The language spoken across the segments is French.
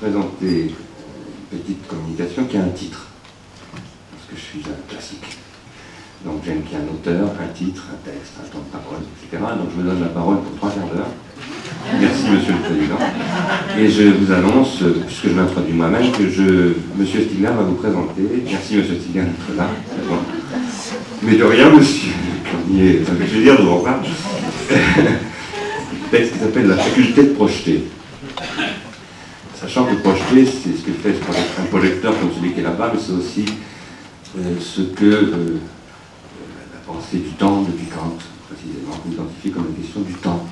présenter une petite communication qui a un titre, parce que je suis un classique. Donc j'aime qu'il y ait un auteur, un titre, un texte, un temps de parole, etc. Donc je vous donne la parole pour trois quarts d'heure. Merci Monsieur le Président. Et je vous annonce, puisque je m'introduis moi-même, que je, Monsieur Stigler va vous présenter. Merci Monsieur Stigler d'être là. Mais de rien, Monsieur. Ça fait plaisir de vous revoir. Texte qui s'appelle La faculté de projeter. Sachant que projeter, c'est ce que fait un projecteur comme celui qui est là-bas, mais c'est aussi euh, ce que euh, la pensée du temps depuis Kant, précisément, identifie comme la question du temps.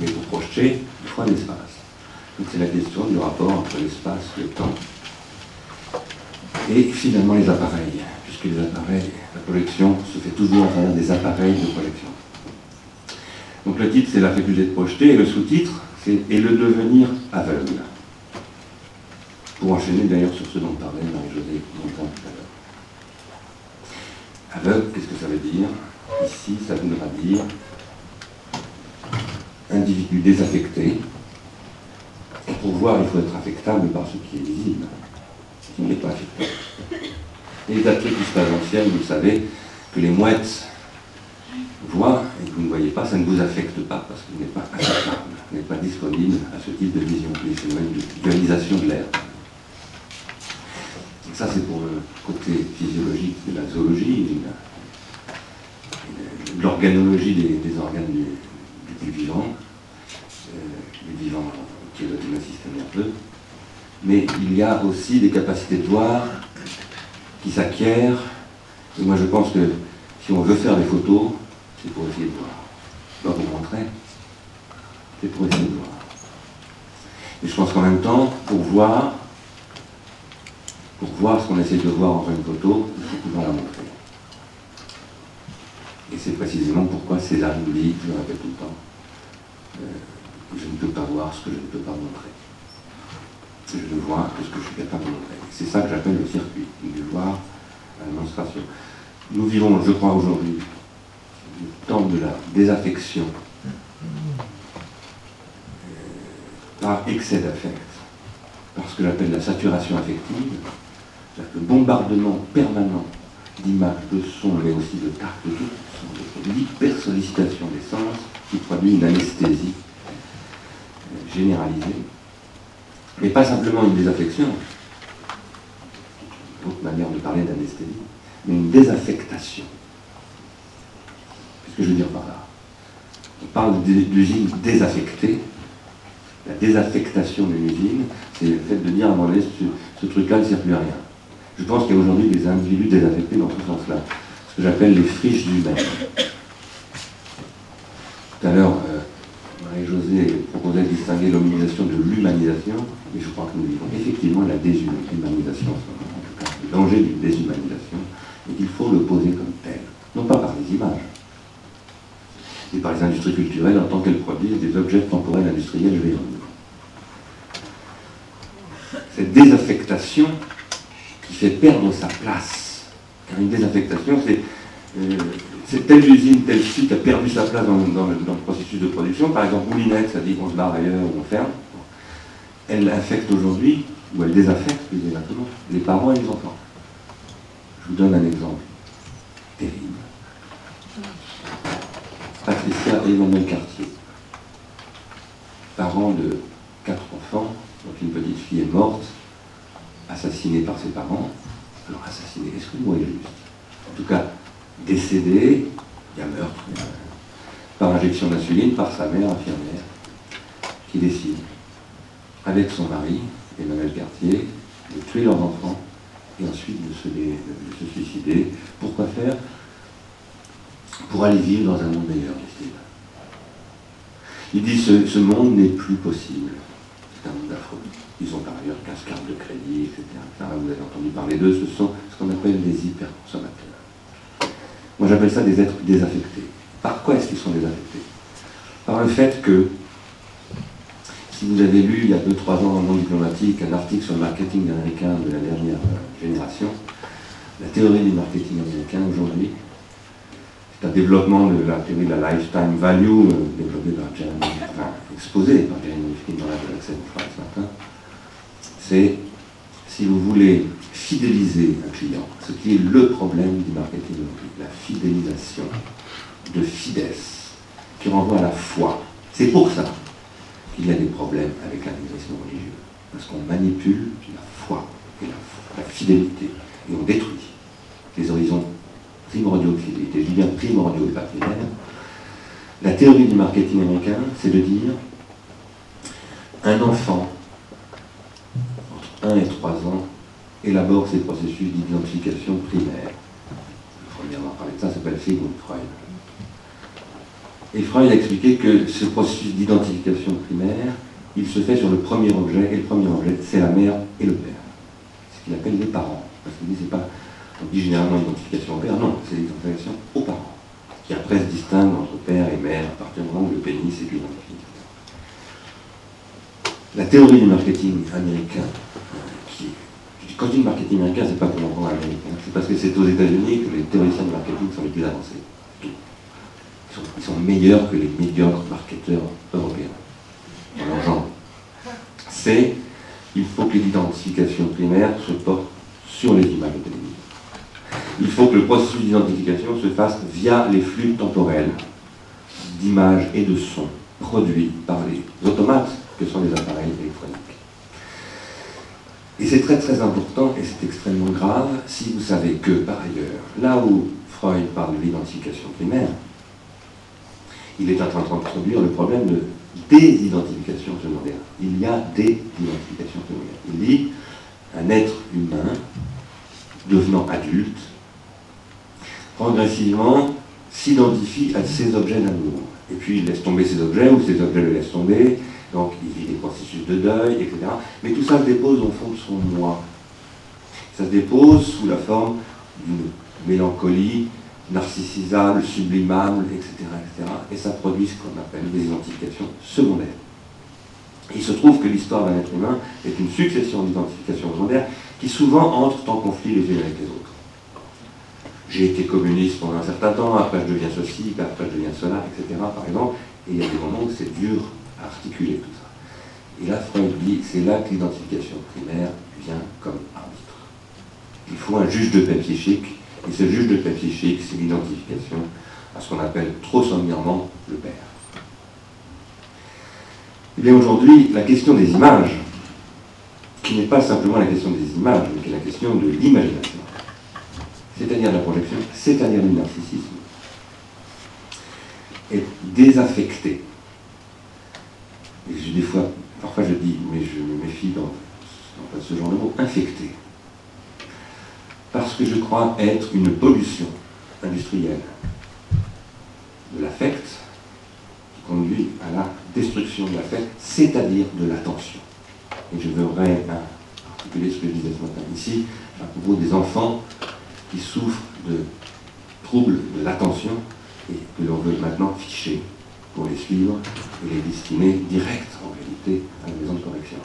Mais pour projeter, il faut un espace. Donc c'est la question du rapport entre l'espace et le temps. Et finalement les appareils, puisque les appareils, la projection se fait toujours à travers des appareils de projection. Donc le titre c'est la faculté de projeter et le sous-titre c'est Et le devenir aveugle. Pour enchaîner d'ailleurs sur ce dont parlait Marie-Josée longtemps tout à l'heure. Aveugle, qu'est-ce que ça veut dire? Ici, ça voudra dire individu désaffecté. Et pour voir, il faut être affectable par ce qui est visible, qui n'est pas affectable. Les athlètes anciennes, vous savez que les mouettes voient et que vous ne voyez pas, ça ne vous affecte pas parce qu'il n'est pas affectable, n'est pas disponible à ce type de vision, phénomènes de ionisation de l'air. Ça, c'est pour le côté physiologique de la zoologie, de l'organologie des, organes du, vivant, euh, du vivant qui est le système nerveux. Mais il y a aussi des capacités de voir qui s'acquièrent. Et moi, je pense que si on veut faire des photos, c'est pour essayer de voir. Pas vous montrer, c'est pour essayer de voir. Et je pense qu'en même temps, pour voir, pour voir ce qu'on essaie de voir en une photo, il faut pouvoir la montrer. Et c'est précisément pourquoi César nous dit, je le répète tout le temps, euh, je ne peux pas voir ce que je ne peux pas montrer. Je ne vois que ce que je suis capable de montrer. C'est ça que j'appelle le circuit, du voir la démonstration. Nous vivons, je crois, aujourd'hui, le temps de la désaffection euh, par excès d'affect, par ce que j'appelle la saturation affective, le bombardement permanent d'images, de sons, mais aussi de cartes de sont l'hypersollicitation des sens qui produit une anesthésie euh, généralisée, mais pas simplement une désaffection, autre manière de parler d'anesthésie, mais une désaffectation. Qu'est-ce que je veux dire par là On parle d'usine désaffectée. La désaffectation d'une usine, c'est le fait de dire à moment donné, ce, truc-là ne sert plus à rien. Je pense qu'il y a aujourd'hui des individus désaffectés dans ce sens-là, ce que j'appelle les friches humaines. Tout à l'heure, euh, Marie-Josée proposait de distinguer l'hominisation de l'humanisation, mais je crois que nous vivons effectivement la déshumanisation, en tout cas le danger d'une déshumanisation, et qu'il faut le poser comme tel, non pas par les images, mais par les industries culturelles en tant qu'elles produisent des objets temporels industriels véreux. Cette désaffectation fait perdre sa place, car une désaffectation, c'est euh, telle usine, tel site a perdu sa place dans, le, processus de production. Par exemple, Moulinette, ça dit qu'on se barre ailleurs on ferme. Elle affecte aujourd'hui, ou elle désaffecte plus exactement, les parents et les enfants. Je vous donne un exemple terrible. Patricia et Emmanuel Cartier, parents de quatre enfants, dont une petite fille est morte, assassinée par ses parents. Alors assassinée, est-ce que le mot est juste? En tout cas, décédé, il y a meurtre, par injection d'insuline par sa mère infirmière, qui décide, avec son mari, Emmanuel Cartier, de tuer leurs enfants et ensuite de se, suicider. Pourquoi faire? Pour aller vivre dans un monde meilleur, dit-il. Il dit ce, ce monde n'est plus possible. C'est un monde affreux. Ils ont par ailleurs 15 cartes de crédit, etc. vous avez entendu parler d'eux, ce sont ce qu'on appelle des hyperconsommateurs. Moi j'appelle ça des êtres désaffectés. Par quoi est-ce qu'ils sont désaffectés? Par le fait que, si vous avez lu il y a 2-3 ans le monde diplomatique un article sur le marketing américain de la dernière génération, la théorie du marketing américain aujourd'hui, c'est un développement de la théorie de la lifetime value euh, développée par Jeremy, enfin exposée par Jeremy dans la de ce matin. C'est, si vous voulez fidéliser un client, ce qui est le problème du marketing la fidélisation de fides, qui renvoie à la foi. C'est pour ça qu'il y a des problèmes avec l'intégrisme religieux, parce qu'on manipule la foi et la, fidélité, et on détruit les horizons primordiaux de fidélité. Je dis bien primordiaux et pas. La théorie du marketing américain, c'est de dire un enfant 1 et 3 ans élabore ses processus d'identification primaire. Le premier à parlé de ça s'appelle Sigmund Freud. Et Freud a expliqué que ce processus d'identification primaire, il se fait sur le premier objet, et le premier objet, c'est la mère et le père. Ce qu'il appelle les parents. Parce qu'il dit, c'est pas, on dit généralement identification au père, non, c'est l'identification aux parents, qui après se distingue entre père et mère à partir du moment où le pénis est identifié. La théorie du marketing américain, quand je dis marketing américain, c'est pas pour l'entendre américain, c'est parce que c'est aux États-Unis que les théoriciens du marketing sont les plus avancés. Ils sont, meilleurs que les médiocres marketeurs européens dans leur genre. C'est il faut que l'identification primaire se porte sur les images de télévision. Il faut que le processus d'identification se fasse via les flux temporels d'images et de sons produits par les automates que sont les appareils électroniques. Et c'est très très important et c'est extrêmement grave si vous savez que, par ailleurs, là où Freud parle de l'identification primaire, il est en train d'introduire le problème de désidentification secondaire. Il y a des identifications secondaires. Il dit un être humain devenant adulte, progressivement s'identifie à ses objets d'amour. Et puis il laisse tomber ses objets ou ses objets le laissent tomber, donc il vit des processus de deuil, etc. Mais tout ça se dépose au fond de son moi. Ça se dépose sous la forme d'une mélancolie narcissisable, sublimable, etc., etc. Et ça produit ce qu'on appelle des identifications secondaires. il se trouve que l'histoire d'un être humain est une succession d'identifications secondaires qui souvent entrent en conflit les unes avec les autres. J'ai été communiste pendant un certain temps, après je deviens ceci, après je deviens cela, etc. par exemple, et il y a des moments où c'est dur à articuler tout ça. Et là, Freud dit, c'est là que l'identification primaire vient comme arbitre. Il faut un juge de paix psychique, et ce juge de paix psychique, c'est l'identification à ce qu'on appelle trop sommairement le père. Eh bien aujourd'hui, la question des images, qui n'est pas simplement la question des images, mais qui est la question de l'imagination, c'est-à-dire la projection, c'est-à-dire du narcissisme, est désaffectée. Et des fois, parfois je dis, mais je me méfie dans, ce genre de mots, infecté. Parce que je crois être une pollution industrielle de l'affect qui conduit à la destruction de l'affect, c'est-à-dire de l'attention. Et je voudrais articuler ce que je disais ce matin ici à propos des enfants qui souffrent de troubles de l'attention et que l'on veut maintenant ficher pour les suivre et les destiner direct en réalité à la maison de correction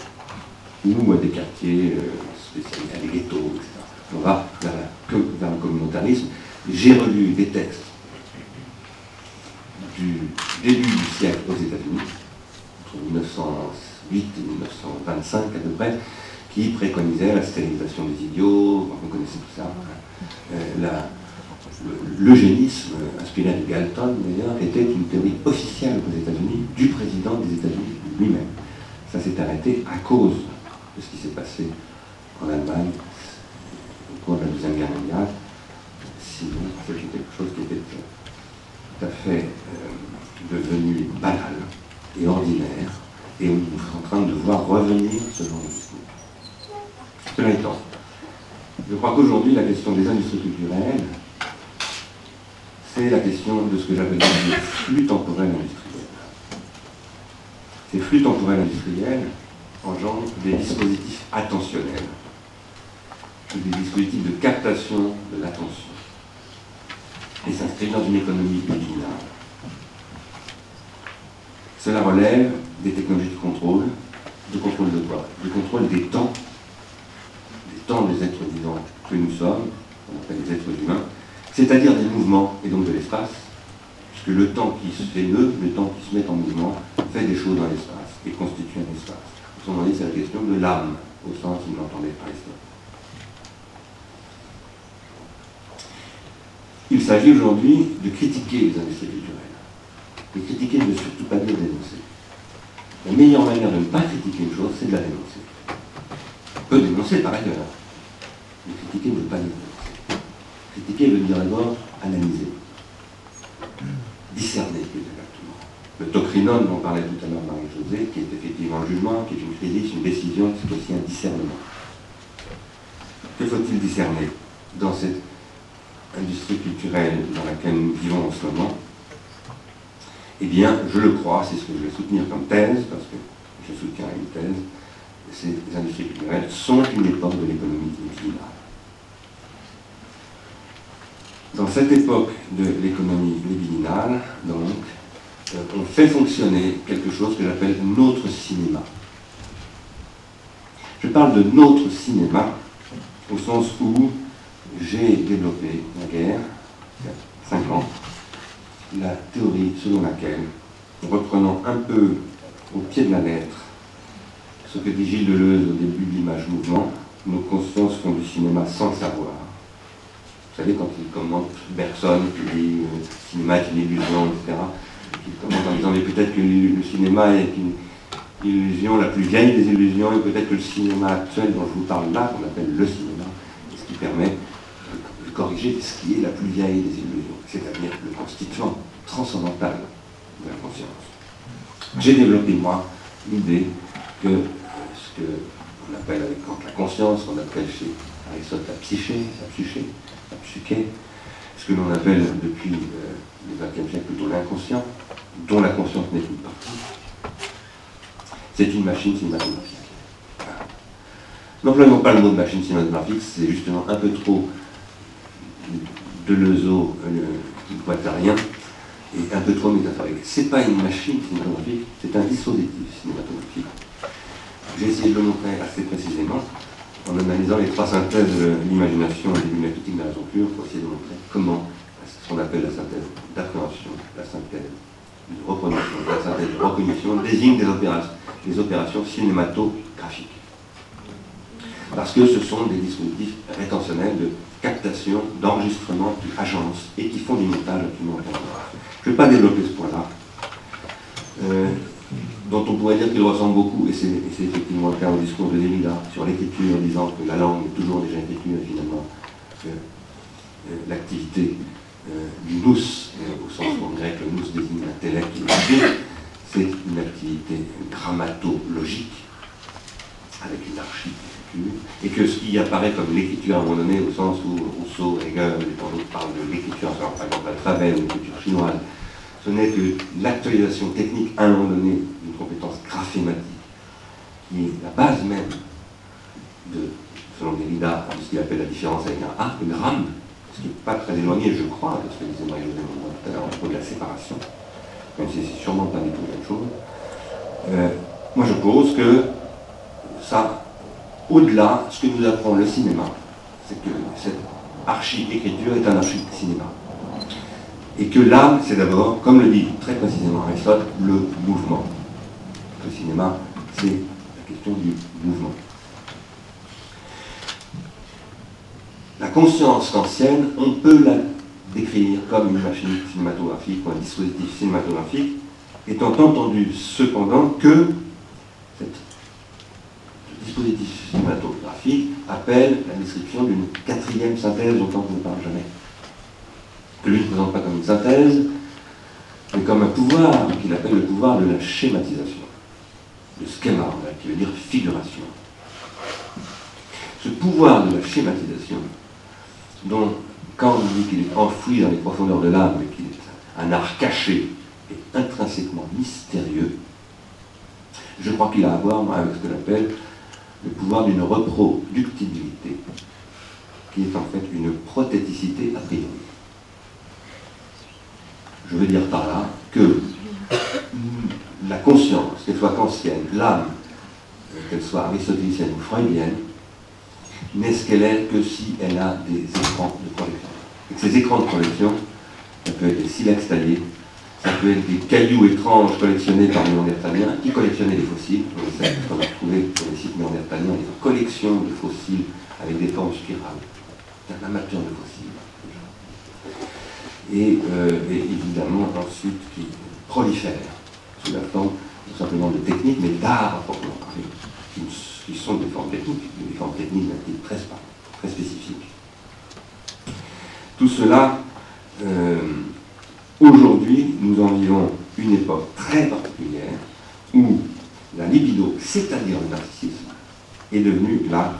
ou à des quartiers euh, spécialisés, à des ghettos, etc. On va vers, le communautarisme. J'ai relu des textes du début du siècle aux États-Unis, entre 1908 et 1925 à peu près, qui préconisait la stérilisation des idiots, vous connaissez tout ça, euh, l'eugénisme inspiré de Galton d'ailleurs était une théorie officielle aux États-Unis du président des États-Unis lui-même. Ça s'est arrêté à cause de ce qui s'est passé en Allemagne au cours de la Deuxième Guerre mondiale. Sinon, c'était quelque chose qui était tout à fait euh, devenu banal et ordinaire, et on est en train de voir revenir ce genre de discours. Cela étant, je crois qu'aujourd'hui, la question des industries culturelles, c'est la question de ce que j'appelle le flux temporel industriel. Ces flux temporels industriels engendrent des dispositifs attentionnels, des dispositifs de captation de l'attention, et s'inscrivent dans une économie originale. Cela relève des technologies de contrôle, de contrôle de quoi? Du contrôle des temps temps des êtres vivants que nous sommes, on appelle les êtres humains, c'est-à-dire des mouvements et donc de l'espace, puisque le temps qui se fait nœud, le temps qui se met en mouvement, fait des choses dans l'espace et constitue un espace. Autrement dit, c'est la question de l'âme au sens où l'entendait Aristote. Il s'agit aujourd'hui de critiquer les industries culturelles. De critiquer ne veut surtout pas dire dénoncer. La meilleure manière de ne pas critiquer une chose, c'est de la dénoncer. On peut dénoncer par ailleurs, mais critiquer ne veut pas dénoncer. Critiquer veut dire d'abord analyser, discerner plus exactement. Le doctrinon dont parlait tout à l'heure Marie-Josée, qui est effectivement un jugement, qui est une critique, une décision, c'est aussi un discernement. Que faut-il discerner dans cette industrie culturelle dans laquelle nous vivons en ce moment? Eh bien, je le crois, c'est ce que je vais soutenir comme thèse, parce que je soutiens une thèse, ces industries culturelles sont une époque de l'économie libidinale. Dans cette époque de l'économie libidinale, donc, euh, on fait fonctionner quelque chose que j'appelle notre cinéma. Je parle de notre cinéma au sens où j'ai développé la guerre, il y a 5 ans, la théorie selon laquelle, reprenant un peu au pied de la lettre ce que dit Gilles Deleuze au début de l'image mouvement, nos consciences font du cinéma sans le savoir. Vous savez, quand il commente Bergson, qui dit le cinéma est une illusion, etc., il commente en disant mais peut-être que le cinéma est une illusion la plus vieille des illusions, et peut-être que le cinéma actuel dont je vous parle là, qu'on appelle le cinéma, est ce qui permet de corriger ce qui est la plus vieille des illusions, c'est-à-dire le constituant transcendantal de la conscience. J'ai développé, moi, l'idée que ce qu'on appelle avec la conscience, qu'on appelle chez Aristote la psyché, sa psyché, la ce que l'on appelle depuis euh, le XXe siècle plutôt l'inconscient, dont la conscience n'est qu'une partie, c'est une machine cinématographique. N'employons pas le mot de machine cinématographique, c'est justement un peu trop de l'euso euh, rien et un peu trop métaphorique. C'est pas une machine cinématographique, c'est un dispositif cinématographique. J'ai essayé de le montrer assez précisément en analysant les trois synthèses de l'imagination et de critique de la raison pure pour essayer de montrer comment ce qu'on appelle la synthèse d'appréhension, la synthèse de reproduction, la synthèse de recognition désigne des opérations, des cinématographiques. Parce que ce sont des dispositifs rétentionnels de captation, d'enregistrement qui agencent et qui font du montage absolument Je ne vais pas développer ce point-là, euh, dont on pourrait dire qu'il ressemble beaucoup, et c'est effectivement le cas au discours de Derrida sur l'écriture, disant que la langue est toujours déjà écriture, et finalement que euh, l'activité euh, du nous, au sens grec, le nous désigne l'intellect, c'est une activité grammatologique, avec une architecture, et que ce qui apparaît comme l'écriture à un moment donné, au sens où Rousseau, Hegel et tant d'autres parlent de l'écriture, par exemple l'alphabet ou l'écriture chinoise, ce n'est que l'actualisation technique à un moment donné d'une compétence graphématique, qui est la base même de, selon Derrida, de ce qu'il appelle la différence avec un A, une rame, ce qui n'est pas très éloigné, je crois, de ce que disait Marie-Josée tout à l'heure, entre la séparation, même si c'est sûrement pas du tout la même chose. Euh, moi, je pose que ça, au-delà, ce que nous apprend le cinéma, c'est que cette archi-écriture est un archi-cinéma. Et que l'âme, c'est d'abord, comme le dit très précisément Aristote, le mouvement. Le cinéma, c'est la question du mouvement. La conscience kantienne, on peut la décrire comme une machine cinématographique ou un dispositif cinématographique, étant entendu cependant que ce dispositif cinématographique appelle la description d'une quatrième synthèse dont on ne parle jamais. Que lui ne présente pas comme une synthèse, mais comme un pouvoir qu'il appelle le pouvoir de la schématisation, le schéma, qui veut dire figuration. Ce pouvoir de la schématisation dont quand on dit qu'il est enfoui dans les profondeurs de l'âme et qu'il est un art caché et intrinsèquement mystérieux, je crois qu'il a à voir avec ce que j'appelle le pouvoir d'une reproductibilité, qui est en fait une prothéticité a priori. Je veux dire par là que la conscience, qu'elle soit kantienne, l'âme, qu'elle soit aristotélicienne ou freudienne, n'est ce qu'elle est que si elle a des écrans de projection. Et que ces écrans de projection, ça peut être des silex taillés, ça peut être des cailloux étranges collectionnés par les néandertaliens qui collectionnaient des fossiles. On sait qu'on a trouvé sur les sites néandertaliens des collections de fossiles avec des formes spirales. C'est un amateur de fossiles. Et, euh, et, évidemment ensuite qui prolifèrent sous la forme non simplement de techniques, mais d'art à proprement parler, qui, sont des formes techniques, des formes techniques d'un type très, très spécifique. Tout cela, euh, aujourd'hui, nous en vivons une époque très particulière où la libido, c'est-à-dire le narcissisme, est devenue la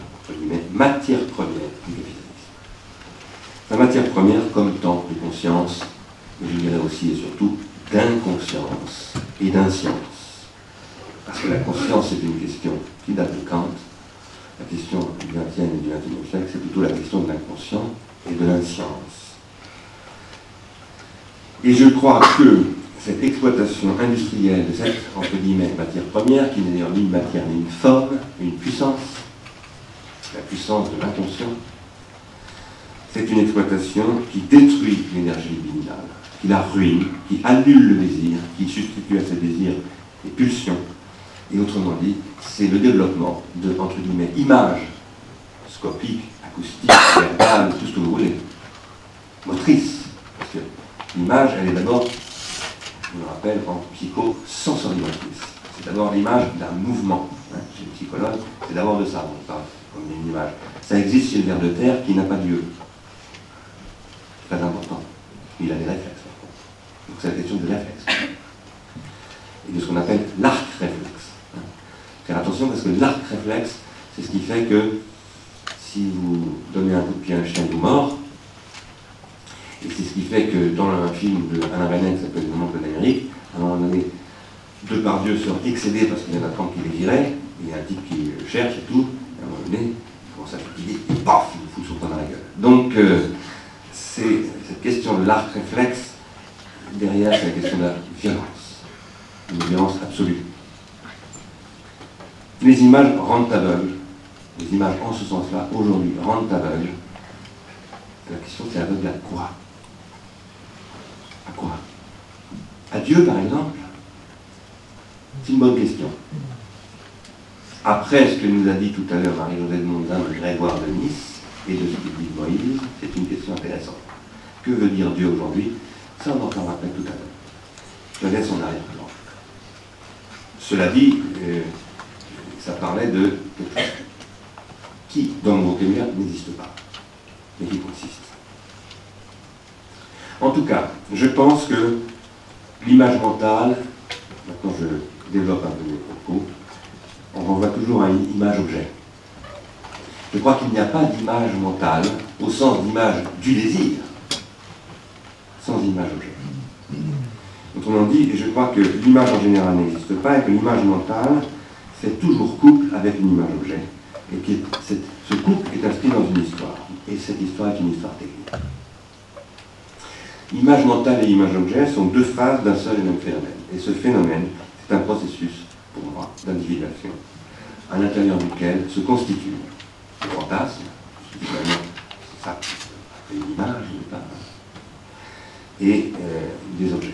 matière première du capitalisme. La matière première comme temps de conscience, mais je dirais aussi et surtout d'inconscience et d'inscience. Parce que la conscience est une question qui date de Kant. La question du XXe et du XXIe siècle, c'est plutôt la question de l'inconscient et de l'inscience. Et je crois que cette exploitation industrielle de cette, entre guillemets, matière première, qui n'est d'ailleurs ni une matière ni une forme, une puissance, la puissance de l'inconscient, c'est une exploitation qui détruit l'énergie libidinale, qui la ruine, qui annule le désir, qui substitue à ce désir des pulsions. Et autrement dit, c'est le développement de, entre guillemets, images scopiques, acoustiques, verbales, tout ce que vous voulez, motrices. Parce que l'image, elle est d'abord, je me rappelle, en psycho-sensorimatrice. C'est d'abord l'image d'un mouvement. Hein, chez le psychologue, c'est d'abord de ça, on parle comme une image. Ça existe chez le ver de terre qui n'a pas Dieu très important. Il a des réflexes. Donc c'est la question des réflexes. Et de ce qu'on appelle l'arc réflexe. Faire attention parce que l'arc réflexe, c'est ce qui fait que si vous donnez un coup de pied à un chien, vous mord. Et c'est ce qui fait que dans un film de Alain René qui s'appelle Le monde de l'Amérique, à un moment donné, deux par Dieu sont excédés parce qu'il y en a 30 qui les viraient, il y a un type qui cherche et tout, et à un moment donné, il commence à fatiguer, et paf, il fout son poing dans la gueule. Donc, euh, c'est cette question de l'arc réflexe, derrière, c'est la question de la violence, une violence absolue. Les images rendent aveugles, les images en ce sens-là, aujourd'hui, rendent aveugles. La question, c'est aveugle à quoi? À quoi? À Dieu, par exemple C'est une bonne question. Après ce que nous a dit tout à l'heure Marie-Josée de Grégoire de Nice, et de ce qu'il dit Moïse, c'est une question intéressante. Que veut dire Dieu aujourd'hui? Ça, on en parlera tout à l'heure. Je laisse en arrière-plan. Cela dit, euh, ça parlait de quelque chose qui, dans mon vocabulaire, n'existe pas, mais qui consiste. En tout cas, je pense que l'image mentale, maintenant je développe un peu mes propos, on renvoie toujours à une image-objet. Je crois qu'il n'y a pas d'image mentale au sens d'image du désir, sans image objet. Autrement dit, je crois que l'image en général n'existe pas et que l'image mentale, c'est toujours couple avec une image objet. Et que ce couple est inscrit dans une histoire. Et cette histoire est une histoire technique. Image mentale et image objet sont deux phases d'un seul et même phénomène. Et ce phénomène, c'est un processus, pour moi, d'individuation, à l'intérieur duquel se constitue fantasme, c'est ça, une image, et euh, des objets.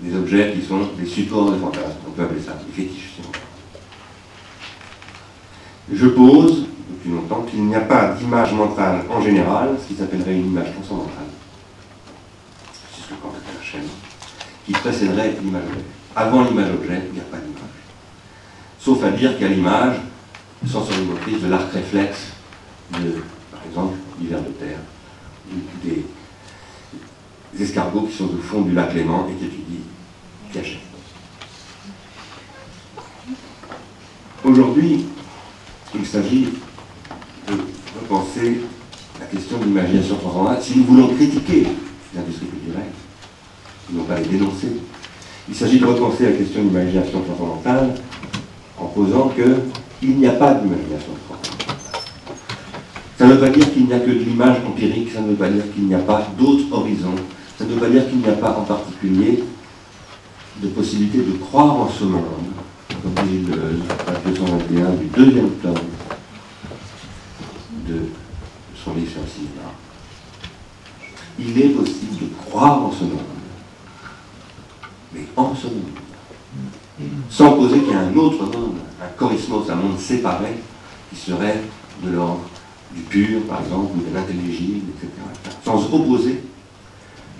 Des objets qui sont des supports de fantasmes, on peut appeler ça des fétiches. Je pose, depuis longtemps, qu'il n'y a pas d'image mentale en général, ce qui s'appellerait une image transcendantale. C'est ce que Kant la chaîne, qui précéderait l'image objet. Avant l'image objet, il n'y a pas d'image. Sauf à dire a l'image sensorimotrice de l'arc réflexe de, par exemple, l'hiver de terre, des, escargots qui sont au fond du lac Léman et qui étudient Piaget. Aujourd'hui, il s'agit de repenser la question de l'imagination transcendantale si nous voulons critiquer l'industrie culturelle, non pas les dénoncer. Il s'agit de repenser la question de l'imagination transcendantale en posant qu'il n'y a pas d'imagination transcendantale. Ça ne veut pas dire qu'il n'y a que de l'image empirique, ça ne veut pas dire qu'il n'y a pas d'autres horizons, ça ne veut pas dire qu'il n'y a pas en particulier de possibilité de croire en ce monde, comme dit le page 221 du deuxième tome de son livre sur. Il est possible de croire en ce monde en ce monde. Sans poser qu'il y a un autre monde, un chorismos, un monde séparé, qui serait de l'ordre du pur, par exemple, ou de l'intelligible, etc. Sans opposer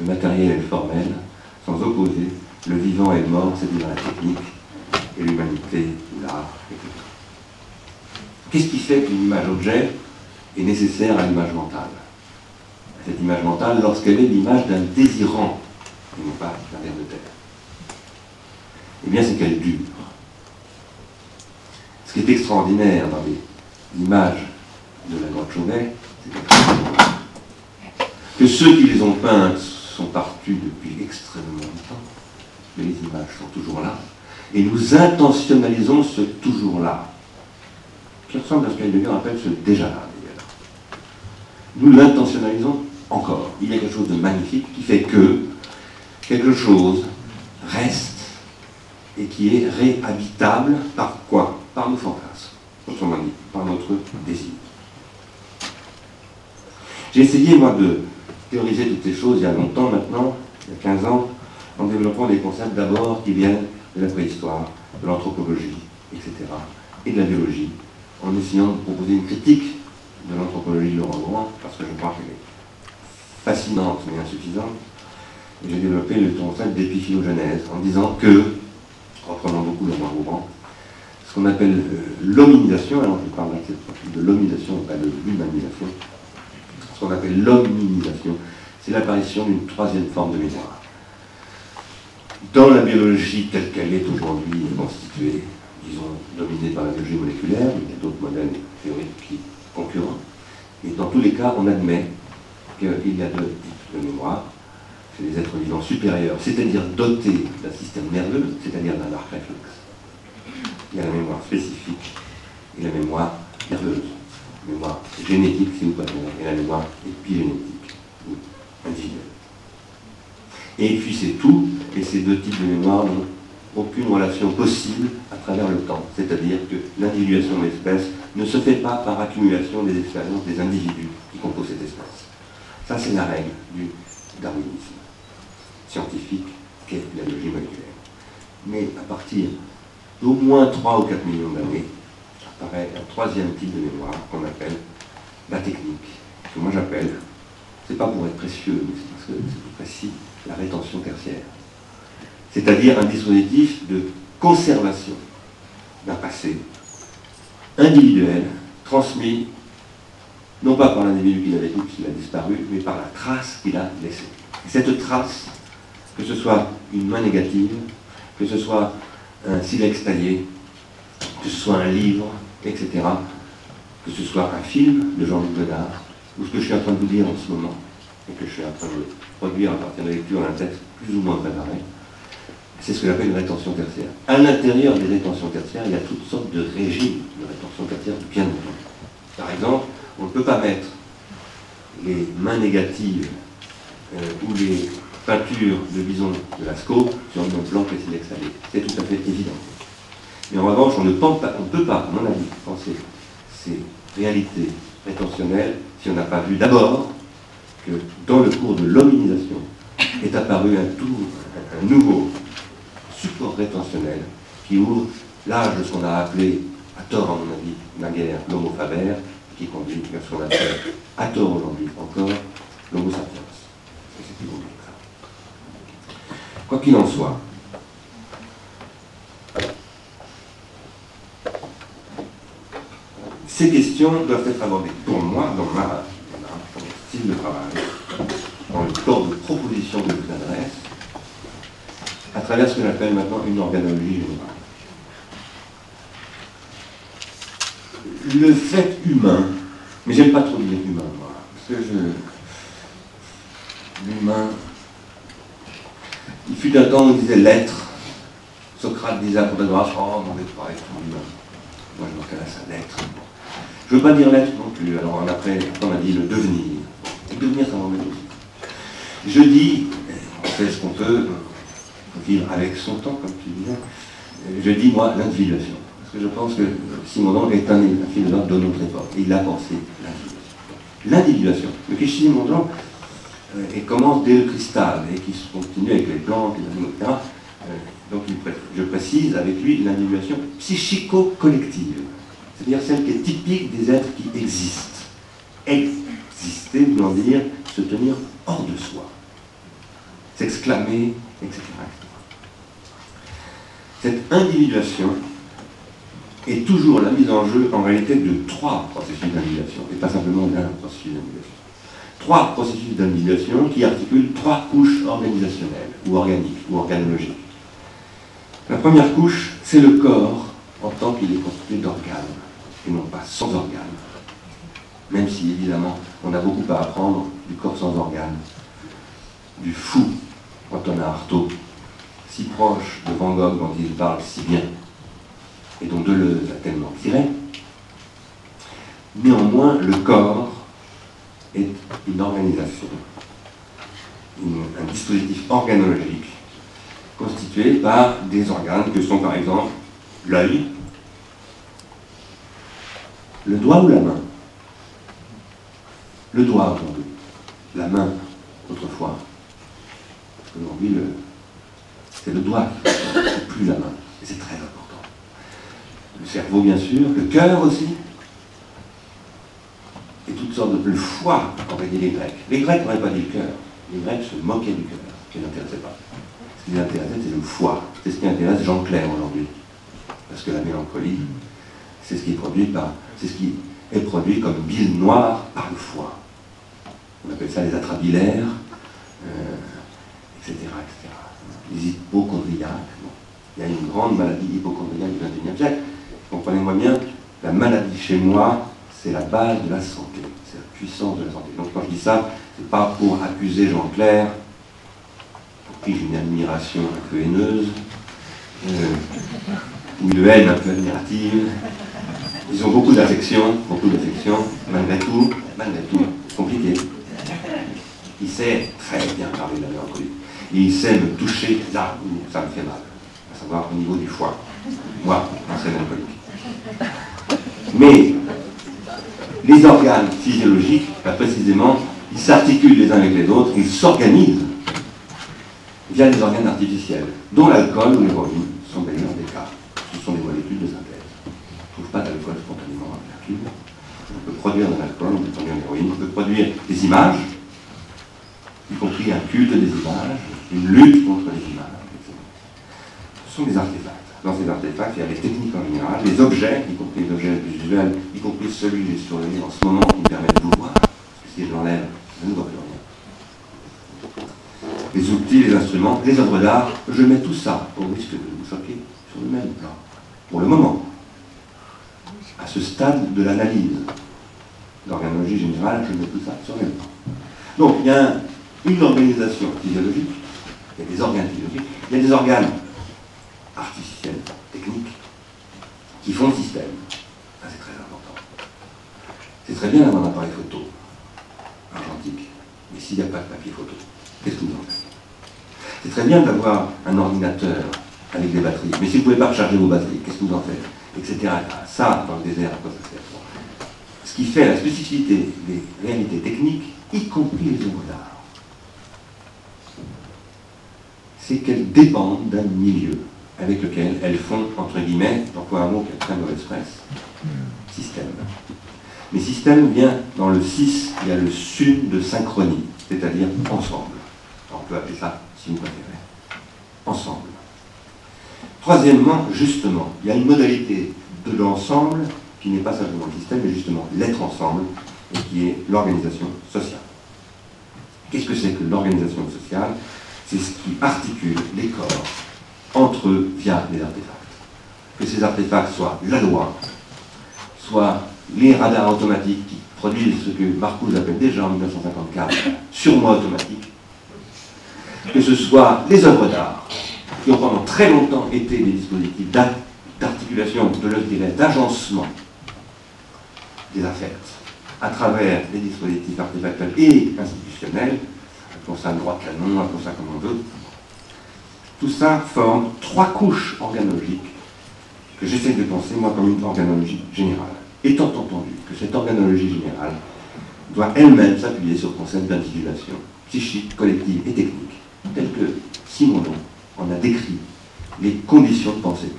le matériel et le formel, sans opposer le vivant et le mort, c'est-à-dire la technique et l'humanité l'art, etc. Qu'est-ce qui fait qu'une image objet est nécessaire à l'image mentale? Cette image mentale, lorsqu'elle est l'image d'un désirant, et non pas d'un ver de terre. Eh bien, c'est qu'elle dure. Ce qui est extraordinaire dans les images de la grotte Chauvet, que ceux qui les ont peintes sont partis depuis extrêmement longtemps, mais les images sont toujours là, et nous intentionnalisons ce toujours là, qui ressemble à ce qu'Heidegger appelle ce déjà là, d'ailleurs. Nous l'intentionnalisons encore. Il y a quelque chose de magnifique qui fait que quelque chose reste et qui est réhabitable par quoi? Par nos fantasmes, autrement dit, par notre désir. J'ai essayé, moi, de théoriser toutes ces choses il y a longtemps maintenant, il y a 15 ans, en développant des concepts d'abord qui viennent de la préhistoire, de l'anthropologie, etc., et de la biologie, en essayant de proposer une critique de l'anthropologie de Laurent Gourand, parce que je crois qu'elle est fascinante mais insuffisante. Et j'ai développé le concept d'épiphylogenèse en disant que, reprenant beaucoup Laurent Gourand, ce qu'on appelle euh, l'hominisation, alors je parle de l'hominisation, pas de l'humanisation, ce qu'on appelle l'hominisation, c'est l'apparition d'une troisième forme de mémoire. Dans la biologie telle qu'elle est aujourd'hui constituée, disons, dominée par la biologie moléculaire, il y a d'autres modèles théoriques qui concurrents, et dans tous les cas, on admet qu'il y a deux types de mémoire, c'est les êtres vivants supérieurs, c'est-à-dire dotés d'un système nerveux, c'est-à-dire d'un arc réflexe. Il y a la mémoire spécifique et la mémoire nerveuse mémoire génétique, si vous préférez, et la mémoire épigénétique, ou individuelle. Et puis c'est tout, et ces deux types de mémoire n'ont aucune relation possible à travers le temps. C'est-à-dire que l'individuation de l'espèce ne se fait pas par accumulation des expériences des individus qui composent cette espèce. Ça, c'est la règle du darwinisme scientifique qu'est la biologie moléculaire. Mais à partir d'au moins 3 ou 4 millions d'années, apparaît un troisième type de mémoire qu'on appelle la technique, que moi j'appelle, c'est pas pour être précieux, mais c'est parce que c'est plus précis, la rétention tertiaire. C'est-à-dire un dispositif de conservation d'un passé individuel, transmis non pas par l'individu qui l'a vécu, puisqu'il a disparu, mais par la trace qu'il a laissée. cette trace, que ce soit une main négative, que ce soit un silex taillé, que ce soit un livre, etc. Que ce soit un film de Jean-Luc Godard, ou ce que je suis en train de vous dire en ce moment, et que je suis en train de produire à partir de la lecture d'un texte plus ou moins préparé, c'est ce que j'appelle une rétention tertiaire. À l'intérieur des rétentions tertiaires, il y a toutes sortes de régimes de rétention tertiaire, bien entendu. Par exemple, on ne peut pas mettre les mains négatives euh, ou les peintures de bison de Lascaux sur une blanc et C'est tout à fait évident. Mais en revanche, on ne, peut pas, à mon avis, penser ces réalités rétentionnelles si on n'a pas vu d'abord que dans le cours de l'hominisation est apparu un, un nouveau support rétentionnel qui ouvre l'âge de ce qu'on a appelé, à tort à mon avis, naguère l'homo faber, qui conduit à ce qu'on appelle, à tort aujourd'hui encore, l'homo sapiens. Quoi qu'il en soit, Ces questions doivent être abordées pour moi dans ma, style de travail, dans le corps de proposition que je vous adresse, à travers ce que j'appelle maintenant une organologie générale. Le fait humain, mais j'aime pas trop dire humain, moi, parce que je. L'humain. Il fut un temps où on disait l'être. Socrate disait à Protagoras, oh, mon pas être humain. Moi, je m'intéresse à l'être. Je ne veux pas dire l'être non plus. Alors après, on a dit le devenir. Le devenir, ça m'emmène. Je dis, on fait ce qu'on peut, vivre avec son temps, comme tu disais. Je dis, moi, l'individuation. Parce que je pense que Simondon est un, philosophe de notre époque. Il a pensé l'individuation. L'individuation. Le cliché Simondon, euh, et commence dès le cristal, et qui continue avec les plantes, les animaux, etc., donc je précise avec lui l'individuation psychico-collective, c'est-à-dire celle qui est typique des êtres qui existent. Exister voulant dire se tenir hors de soi, s'exclamer, etc. Cette individuation est toujours la mise en jeu en réalité de trois processus d'individuation, et pas simplement d'un processus d'individuation. Trois processus d'individuation qui articulent trois couches organisationnelles, ou organiques, ou organologiques. La première couche, c'est le corps en tant qu'il est constitué d'organes, et non pas sans organes. Même si, évidemment, on a beaucoup à apprendre du corps sans organes, du fou, Antonin Artaud, si proche de Van Gogh dont il parle si bien, et dont Deleuze a tellement tiré. Néanmoins, le corps est une organisation, un dispositif organologique constitué par des organes que sont par exemple l'œil, le doigt ou la main? Le doigt aujourd'hui, la main autrefois. Aujourd'hui, c'est le doigt plus la main. Et c'est très important. Le cerveau, bien sûr, le cœur aussi. Et toutes sortes de... Le foie, auraient dit les Grecs. Les Grecs n'auraient pas dit cœur. Les Grecs se moquaient du cœur, qui ne les intéressait pas. Ce qui les intéressait, c'est le foie. C'est ce qui intéresse Jean Clair aujourd'hui. Parce que la mélancolie, c'est ce qui est produit comme bile noire par le foie. On appelle ça les atrabilaires, euh, etc., etc les hypochondriaques. Il y a une grande maladie hypochondriaque du XXIe siècle. Comprenez-moi bien, la maladie chez moi, c'est la base de la santé, c'est la puissance de la santé. Donc quand je dis ça, c'est pas pour accuser Jean Clair, pour qui j'ai une admiration un peu haineuse, euh, ou une haine un peu admirative. Ils ont beaucoup d'affection, beaucoup d'affection, malgré tout, malgré tout, compliqué. Il sait très bien parler de la mélancolie et il sait me toucher là où ça me fait mal, à savoir au niveau du foie. Moi, c'est alcoolique. Mais les organes physiologiques, précisément, ils s'articulent les uns avec les autres, ils s'organisent via des organes artificiels, dont l'alcool ou l'héroïne sont d'ailleurs des cas. Ce sont des molécules de synthèse. On ne trouve pas d'alcool spontanément dans la cube. On peut produire de l'alcool, on peut produire de l'héroïne, on peut des images, y compris un culte des images, une lutte contre les images, etc. Ce sont des artefacts. Dans ces artefacts, il y a les techniques en général, les objets, y compris les objets visuels, y compris celui que j'ai sur le nez en ce moment qui me permet de vous voir, parce que si je l'enlève, je ne vois plus rien. Les outils, les instruments, les œuvres d'art, je mets tout ça au risque de vous choquer sur le même plan. Pour le moment, à ce stade de l'analyse, l'organologie générale, je mets tout ça sur même plan. Donc, il y a une organisation physiologique il y a des organes physiologiques, il y a des organes artificiels, techniques, qui font le système. Ça, c'est très important. C'est très bien d'avoir un appareil photo argentique, mais s'il n'y a pas de papier photo, qu'est-ce que vous en faites? C'est très bien d'avoir un ordinateur avec des batteries, mais si vous ne pouvez pas recharger vos batteries, qu'est-ce que vous en faites? Etc. Ça, dans le désert, à quoi ça sert Ce qui fait la spécificité des réalités techniques, y compris les œuvres d'art, c'est qu'elles dépendent d'un milieu avec lequel elles font, entre guillemets, j'emploie un mot qui a très mauvaise presse, système. Mais système vient dans le 6, il y a le sun de synchronie, c'est-à-dire ensemble. on peut appeler ça, si vous préférez, ensemble. Troisièmement, justement, il y a une modalité de l'ensemble qui n'est pas simplement le système, mais justement l'être ensemble, et qui est l'organisation sociale. Qu'est-ce que c'est que l'organisation sociale? C'est ce qui articule les corps entre eux via les artefacts. Que ces artefacts soient la loi, soit les radars automatiques qui produisent ce que Marcuse appelle déjà en 1954 surmoi automatique, que ce soit les œuvres d'art, qui ont pendant très longtemps été des dispositifs d'articulation, de dirais, d'agencement des affects à travers les dispositifs artefactuels et institutionnels, appelons ça le droit canon, appelons ça comme on veut. Tout ça forme trois couches organologiques que j'essaie de penser, moi, comme une organologie générale. Étant entendu que cette organologie générale doit elle-même s'appuyer sur le concept d'individuation psychique, collective et technique, tel que Simondon on a décrit les conditions de pensée.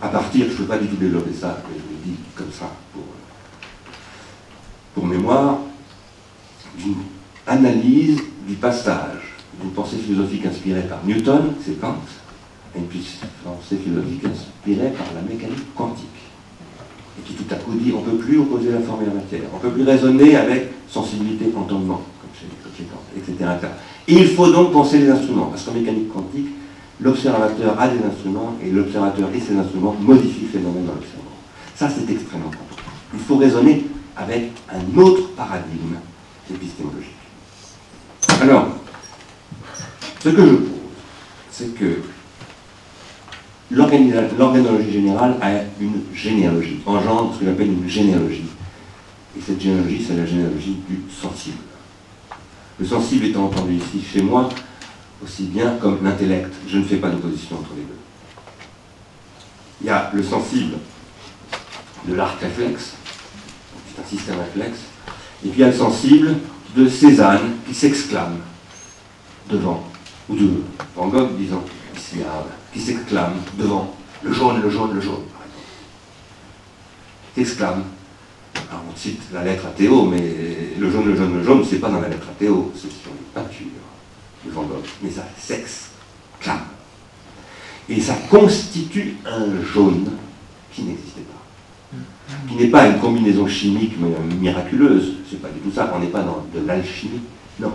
À partir, je ne peux pas du tout développer ça, mais je le dis comme ça pour, pour mémoire, d'une analyse du passage d'une pensée philosophique inspirée par Newton, c'est Kant, et une pensée philosophique inspirée par la mécanique quantique. Et qui tout à coup dit on ne peut plus opposer la forme et la matière, on ne peut plus raisonner avec sensibilité, entendement, comme chez, Kant, etc., Et il faut donc penser les instruments, parce qu'en mécanique quantique, l'observateur a des instruments et l'observateur et ses instruments modifient le phénomène dans l'observation. Ça, c'est extrêmement important. Il faut raisonner avec un autre paradigme épistémologique. Alors, ce que je pose, c'est que l'organologie générale a une généalogie, engendre ce que j'appelle une généalogie. Et cette généalogie, c'est la généalogie du sensible. Le sensible étant entendu ici chez moi, aussi bien comme l'intellect. Je ne fais pas d'opposition entre les deux. Il y a le sensible de l'arc réflexe, un système réflexe, et puis il y a le sensible de Cézanne qui s'exclame devant, ou de Van Gogh disant, qui s'exclame devant le jaune, le jaune, le jaune, par exemple. S'exclame. Alors on cite la lettre à Théo, mais le jaune, le jaune, le jaune, c'est pas dans la lettre à Théo, c'est sur les peintures de Van Gogh, mais ça s'exclame. Et ça constitue un jaune qui n'existait pas. Qui n'est pas une combinaison chimique miraculeuse, c'est pas du tout ça, on n'est pas dans de l'alchimie, non.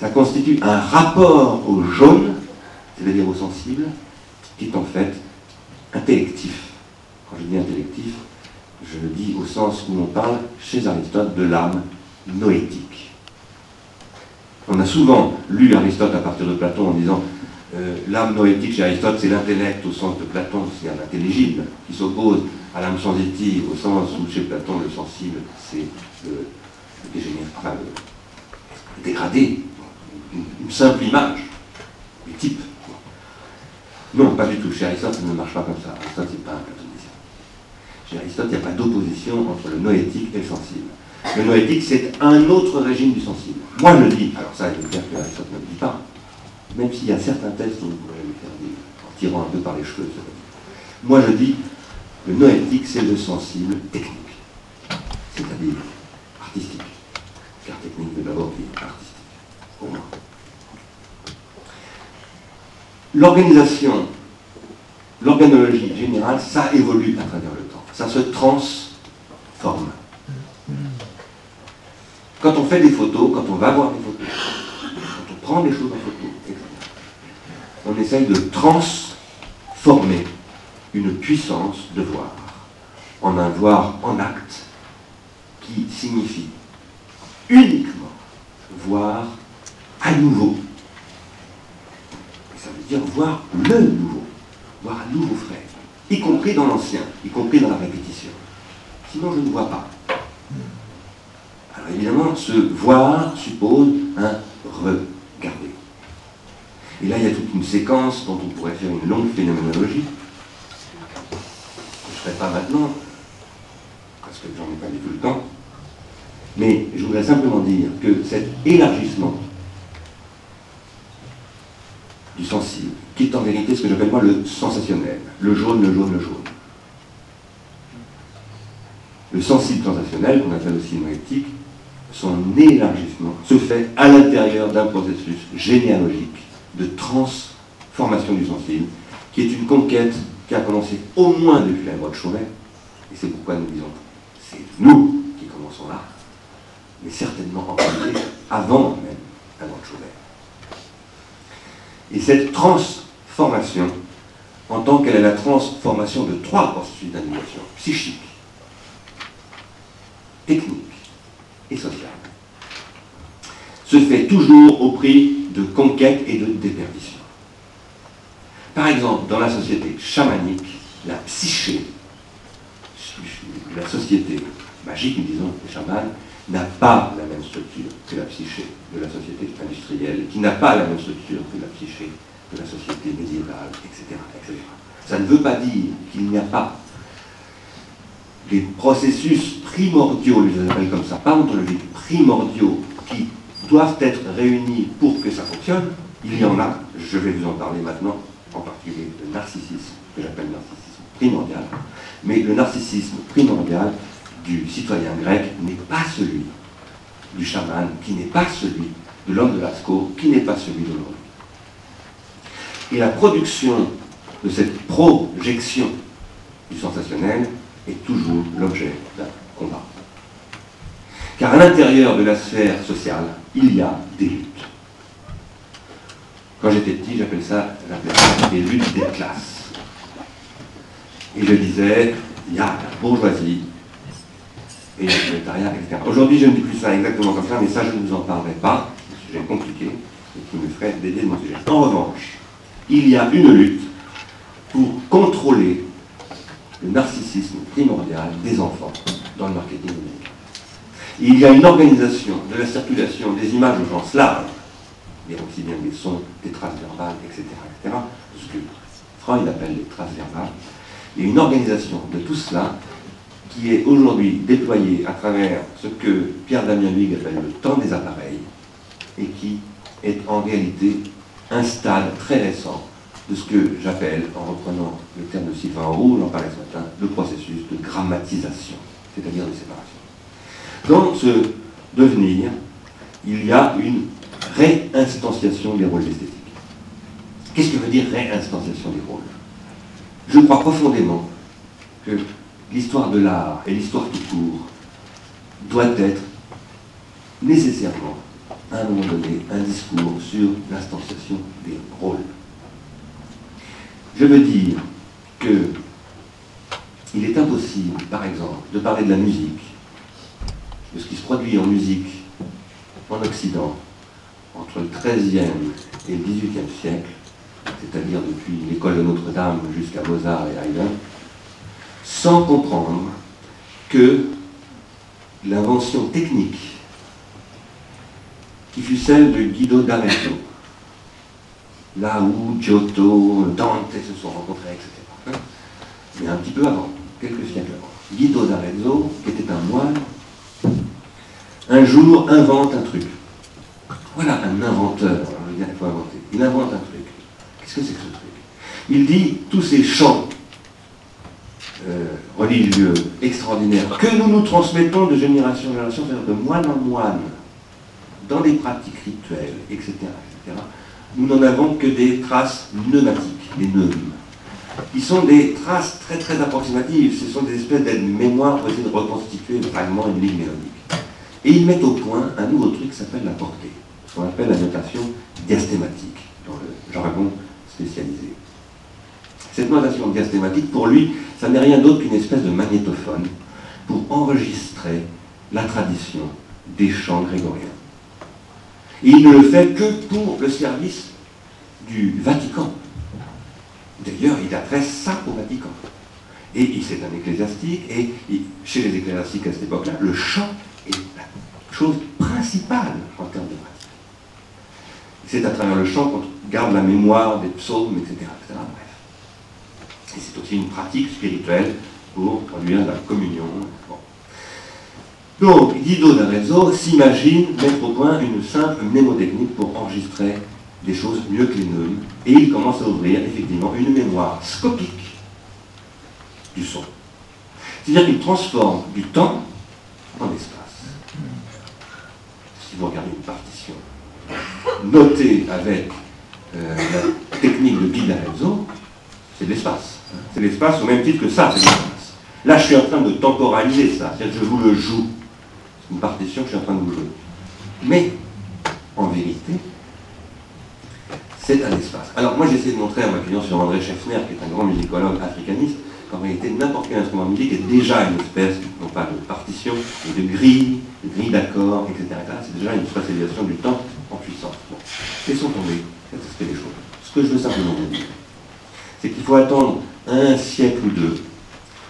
Ça constitue un rapport au jaune, c'est-à-dire au sensible, qui est en fait intellectif. Quand je dis intellectif, je le dis au sens où on parle chez Aristote de l'âme noétique. On a souvent lu Aristote à partir de Platon en disant euh, l'âme noétique chez Aristote, c'est l'intellect au sens de Platon, c'est un intelligible, qui s'oppose à l'âme sensitive au sens où chez Platon le sensible, c'est le, dégradé, une, simple image, du type. Non, pas du tout. Chez Aristote, ça ne marche pas comme ça. Aristote, n'est pas un platonicien. Chez Aristote, il n'y a pas d'opposition entre le noétique et le sensible. Le noétique, c'est un autre régime du sensible. Moi, je dis, alors ça, il dire que Aristote ne le dit pas, même s'il y a certains tests où vous pourrez le faire dire, en tirant un peu par les cheveux. Moi, je dis, le noétique, c'est le sensible technique, c'est-à-dire artistique. Car technique veut d'abord dire artistique, pour moi. L'organisation, l'organologie générale, ça évolue à travers le temps. Ça se transforme. Quand on fait des photos, quand on va voir des photos, quand on prend des choses en photo, etc., on essaye de transformer une puissance de voir en un voir en acte qui signifie uniquement voir à nouveau. Ça veut dire voir le nouveau, voir à nouveau frais, y compris dans l'ancien, y compris dans la répétition. Sinon, je ne vois pas. Alors évidemment, ce voir suppose un regarder. Et là, il y a toute une séquence dont on pourrait faire une longue phénoménologie. Ferai pas maintenant, parce que j'en ai pas du tout le temps. Mais je voudrais simplement dire que cet élargissement du sensible, qui est en vérité ce que j'appelle moi le sensationnel, le jaune, le jaune, le jaune. Le sensible sensationnel, qu'on appelle aussi noétique, son élargissement se fait à l'intérieur d'un processus généalogique de transformation du sensible, qui est une conquête qui a commencé au moins depuis la loi de Chauvet, et c'est pourquoi nous disons, c'est nous qui commençons là, mais certainement en réalité avant même la loi de Chauvet. Et cette transformation, en tant qu'elle est la transformation de trois processus d'animation, psychique, technique et sociale, se fait toujours au prix de conquête et de déperdition. Par exemple, dans la société chamanique, la psyché, la société magique, disons, les chamans, n'a pas la même structure que la psyché de la société industrielle, qui n'a pas la même structure que la psyché de la société médiévale, etc. etc. Ça ne veut pas dire qu'il n'y a pas des processus primordiaux, je les appelle comme ça, pas ontologiques, primordiaux, qui doivent être réunis pour que ça fonctionne. Il y en a, je vais vous en parler maintenant, en particulier le narcissisme, que j'appelle narcissisme primordial, mais le narcissisme primordial du citoyen grec n'est pas celui du chaman, qui n'est pas celui de l'homme de Lascaux, qui n'est pas celui de l'homme. Et la production de cette projection du sensationnel est toujours l'objet d'un combat. Car à l'intérieur de la sphère sociale, il y a des luttes. Quand j'étais petit, j'appelais ça, ça des luttes des classes. Et je disais, il y a la bourgeoisie et le prolétariat, etc. Aujourd'hui, je ne dis plus ça exactement comme ça, mais ça, je ne vous en parlerai pas. C'est un sujet compliqué et qui me ferait dédier mon sujet. En revanche, il y a une lutte pour contrôler le narcissisme primordial des enfants dans le marketing. Il y a une organisation de la circulation des images au sens large, mais aussi bien des sons, des traces verbales, etc., etc., ce que Freud appelle les traces verbales. Il y a une organisation de tout cela qui est aujourd'hui déployée à travers ce que Pierre Damien Huyghe appelle le temps des appareils et qui est en réalité un stade très récent de ce que j'appelle, en reprenant le terme de Sylvain Roux, j'en parlais ce matin, le processus de grammatisation, c'est-à-dire de séparation. Dans ce devenir, il y a une réinstanciation des rôles esthétiques. Qu'est-ce que veut dire réinstanciation des rôles? Je crois profondément que l'histoire de l'art et l'histoire tout court doit être nécessairement, à un moment donné, un discours sur l'instanciation des rôles. Je veux dire que il est impossible, par exemple, de parler de la musique, de ce qui se produit en musique en Occident entre le XIIIe et le XVIIIe siècle, c'est-à-dire depuis l'école de Notre-Dame jusqu'à Mozart et Haydn, sans comprendre que l'invention technique qui fut celle de Guido d'Arezzo, là où Giotto, Dante se sont rencontrés, etc. Mais un petit peu avant, quelques siècles avant. Guido d'Arezzo, qui était un moine, un jour invente un truc. Voilà un inventeur, il faut inventer. Il invente un truc. Qu'est-ce que c'est que ce truc? Il dit tous ces chants euh, religieux extraordinaires que nous nous transmettons de génération en génération, c'est-à-dire de moine en moine, dans des pratiques rituelles, etc., etc., nous n'en avons que des traces pneumatiques, les neumes. Ils sont des traces très très approximatives, ce sont des espèces de mémoires pour essayer de reconstituer vaguement une ligne mélodique. Et ils mettent au point un nouveau truc qui s'appelle la portée, qu'on appelle la notation diastématique dans le jargon spécialisé. Cette notation diastématique, pour lui, ça n'est rien d'autre qu'une espèce de magnétophone pour enregistrer la tradition des chants grégoriens. Il ne le fait que pour le service du Vatican. D'ailleurs, il adresse ça au Vatican. Et c'est un ecclésiastique, et chez les ecclésiastiques à cette époque-là, le chant est la chose principale en termes de. C'est à travers le chant qu'on garde la mémoire des psaumes, etc. etc. Et c'est aussi une pratique spirituelle pour produire la communion. Donc, Guido d'Arezzo s'imagine mettre au point une simple mnémotechnique pour enregistrer des choses mieux que les neumes, et il commence à ouvrir effectivement une mémoire scopique du son. C'est-à-dire qu'il transforme du temps en espace. Si vous regardez une partition notée avec euh, la technique de Guido d'Arezzo, c'est de l'espace. C'est l'espace au même titre que ça, c'est l'espace. Là, je suis en train de temporaliser ça, c'est-à-dire que je vous le joue. C'est une partition que je suis en train de vous jouer. Mais, en vérité, c'est un espace. Alors, moi, j'essaie de montrer à ma client sur André Scheffner, qui est un grand musicologue africaniste, qu'en réalité, n'importe quel instrument de musique est déjà une espèce, non pas de partition, mais de grille, de grille d'accords, etc. C'est déjà une spatialisation du temps en puissance. Bon. Laissons tomber cet aspect des choses. Ce que je veux simplement vous dire, c'est qu'il faut attendre un siècle ou deux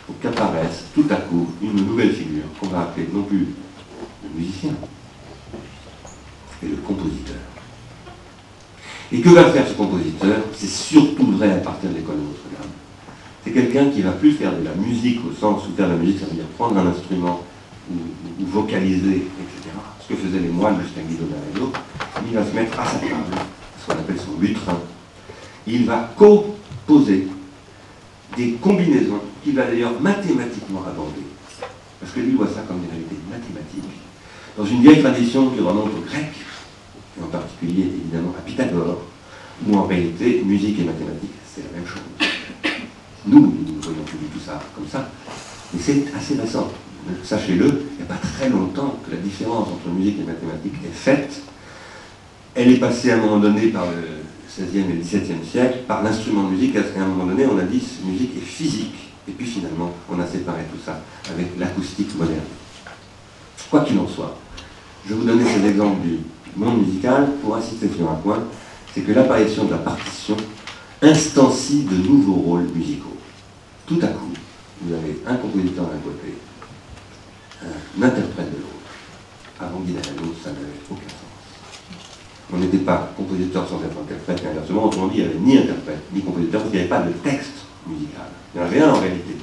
pour qu'apparaisse tout à coup une nouvelle figure qu'on va appeler non plus le musicien, mais le compositeur. Et que va faire ce compositeur? C'est surtout vrai à partir de l'école de Notre-Dame. C'est quelqu'un qui va plus faire de la musique au sens où faire de la musique, ça veut dire prendre un instrument ou, vocaliser, etc. Ce que faisaient les moines jusqu'à Guido d'Arezzo. Il va se mettre à sa table, ce qu'on appelle son lutrin. Il va co poser des combinaisons qu'il va d'ailleurs mathématiquement aborder. Parce que lui voit ça comme des réalités mathématiques. Dans une vieille tradition qui remonte aux Grecs, et en particulier évidemment à Pythagore, où en réalité, musique et mathématiques, c'est la même chose. Nous, nous ne voyons plus du tout ça comme ça, mais c'est assez récent. Sachez-le, il n'y a pas très longtemps que la différence entre musique et mathématiques est faite. Elle est passée à un moment donné par le XVIe et XVIIe siècle par l'instrument de musique, à un moment donné, on a dit musique est physique. Et puis finalement, on a séparé tout ça avec l'acoustique moderne. Quoi qu'il en soit, je vous donner cet exemple du monde musical pour insister sur un point, c'est que l'apparition de la partition instancie de nouveaux rôles musicaux. Tout à coup, vous avez un compositeur d'un côté, un interprète de l'autre. Avant Guinalano, ça n'avait aucun sens. On n'était pas compositeur sans être interprète, mais inversement, autrement dit, il n'y avait ni interprète, ni compositeur, parce qu'il n'y avait pas de texte musical. Il n'y en avait rien en réalité.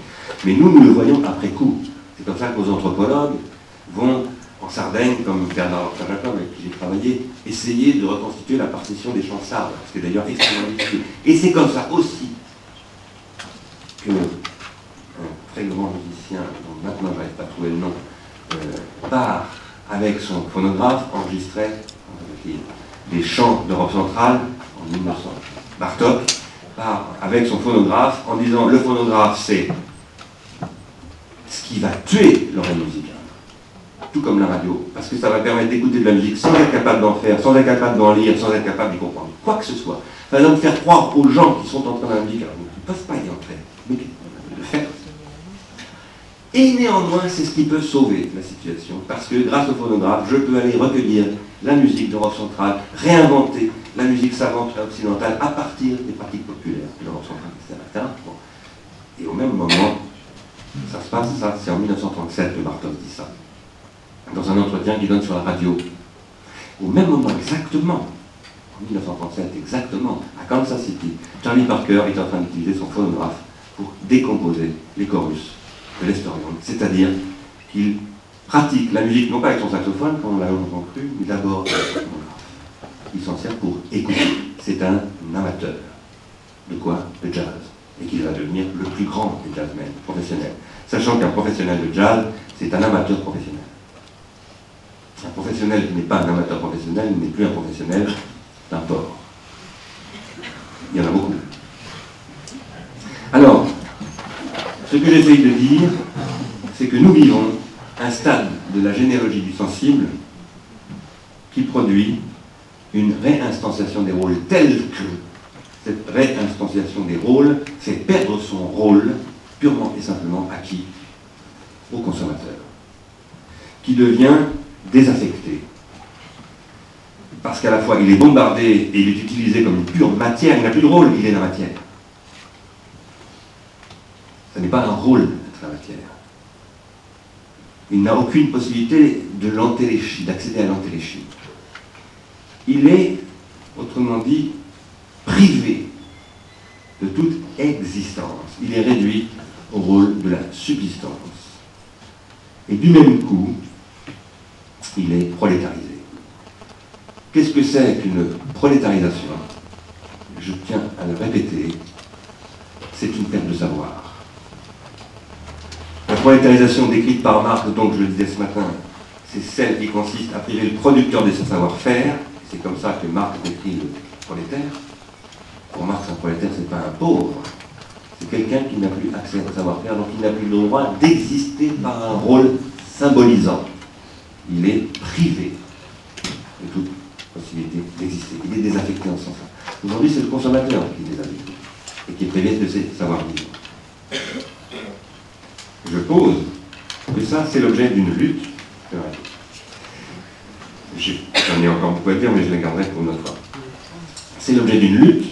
Mais nous, nous le voyons après coup. C'est comme ça que nos anthropologues vont en Sardaigne, comme Bernard Jacob avec qui j'ai travaillé, essayer de reconstituer la partition des chants sardes, ce qui est d'ailleurs extrêmement difficile. Et c'est comme ça aussi que un très grand musicien, dont maintenant je n'arrive pas à trouver le nom, euh, part avec son phonographe, enregistrait les chants d'Europe centrale en 1900. Bartok part avec son phonographe en disant le phonographe c'est ce qui va tuer l'oreille musicale. Tout comme la radio, parce que ça va permettre d'écouter de la musique sans être capable d'en faire, sans être capable d'en lire, sans être capable d'y comprendre. Quoi que ce soit. Ça va donc faire croire aux gens qui sont en train de la musique, alors ils ne peuvent pas y entrer. Et néanmoins, c'est ce qui peut sauver la situation, parce que grâce au phonographe, je peux aller recueillir la musique d'Europe centrale, réinventer la musique savante occidentale à partir des pratiques populaires de l'Europe centrale, etc. Et au même moment, ça se passe, ça, c'est en 1937 que Bartos dit ça, dans un entretien qu'il donne sur la radio. Au même moment, exactement, en 1937, exactement, à Kansas City, Charlie Parker est en train d'utiliser son phonographe pour décomposer les chorus c'est-à-dire qu'il pratique la musique, non pas avec son saxophone, comme on l'a longtemps cru, mais d'abord avec son. Il s'en sert pour écouter. C'est un amateur. De quoi De jazz. Et qu'il va devenir le plus grand des jazzmen professionnels. Sachant qu'un professionnel de jazz, c'est un amateur professionnel. Un professionnel qui n'est pas un amateur professionnel n'est plus un professionnel d'un port. Il y en a beaucoup. Alors, ce que j'essaye de dire, c'est que nous vivons un stade de la généalogie du sensible qui produit une réinstanciation des rôles telle que cette réinstanciation des rôles fait perdre son rôle purement et simplement acquis au consommateur, qui devient désaffecté. Parce qu'à la fois il est bombardé et il est utilisé comme une pure matière, il n'a plus de rôle, il est la matière. Ce n'est pas un rôle d'être la matière il n'a aucune possibilité de d'accéder à l'entéléchie. Il est, autrement dit, privé de toute existence. Il est réduit au rôle de la subsistance. Et du même coup, il est prolétarisé. Qu'est-ce que c'est qu'une prolétarisation? Je tiens à le répéter, c'est une perte de savoir. La prolétarisation décrite par Marx, donc je le disais ce matin, c'est celle qui consiste à priver le producteur de son savoir-faire. C'est comme ça que Marx décrit le prolétaire. Pour Marx, un prolétaire, ce n'est pas un pauvre. C'est quelqu'un qui n'a plus accès à son savoir-faire, donc il n'a plus le droit d'exister par un rôle symbolisant. Il est privé de toute possibilité d'exister. Il est désaffecté en ce sens Aujourd'hui, c'est le consommateur qui est désaffecté et qui est privé de ses savoir-vivre je pose que ça, c'est l'objet d'une lutte. J'en ai encore beaucoup à dire, mais je la garderai pour une autre fois. C'est l'objet d'une lutte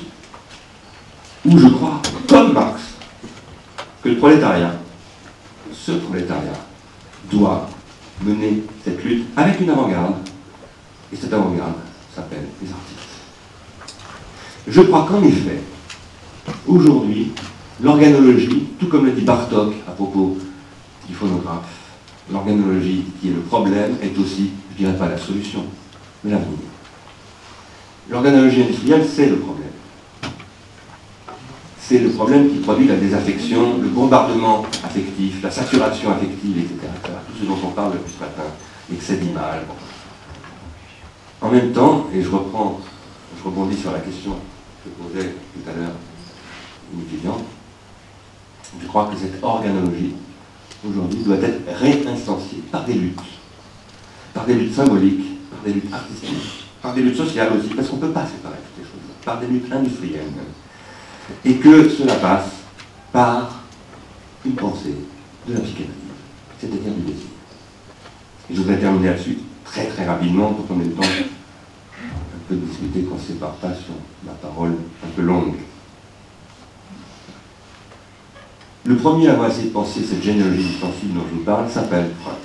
où je crois, comme Marx, que le prolétariat, ce prolétariat, doit mener cette lutte avec une avant-garde. Et cette avant-garde s'appelle les artistes. Je crois qu'en effet, aujourd'hui, l'organologie, tout comme le dit Bartok à propos phonographe. L'organologie qui est le problème est aussi, je dirais pas la solution, mais l'avenir. L'organologie industrielle, c'est le problème. c'est le problème qui produit la désaffection, le bombardement affectif, la saturation affective, etc. Tout ce dont on parle depuis ce matin, l'excès d'image. En même temps, et je reprends, je rebondis sur la question que posait tout à l'heure une étudiante, je crois que cette organologie, aujourd'hui, doit être réinstanciée par des luttes, par des luttes symboliques, par des luttes artistiques, par des luttes sociales aussi, parce qu'on ne peut pas séparer toutes ces choses, par des luttes industrielles et que cela passe par une pensée de la psychanalyse, c'est-à-dire du désir. Et je voudrais terminer là-dessus très très rapidement pour qu'on ait le temps un peu de discuter, qu'on ne sépare pas sur ma parole un peu longue. Le premier à avoir essayé de penser cette généalogie distensive dont je vous parle s'appelle Freud.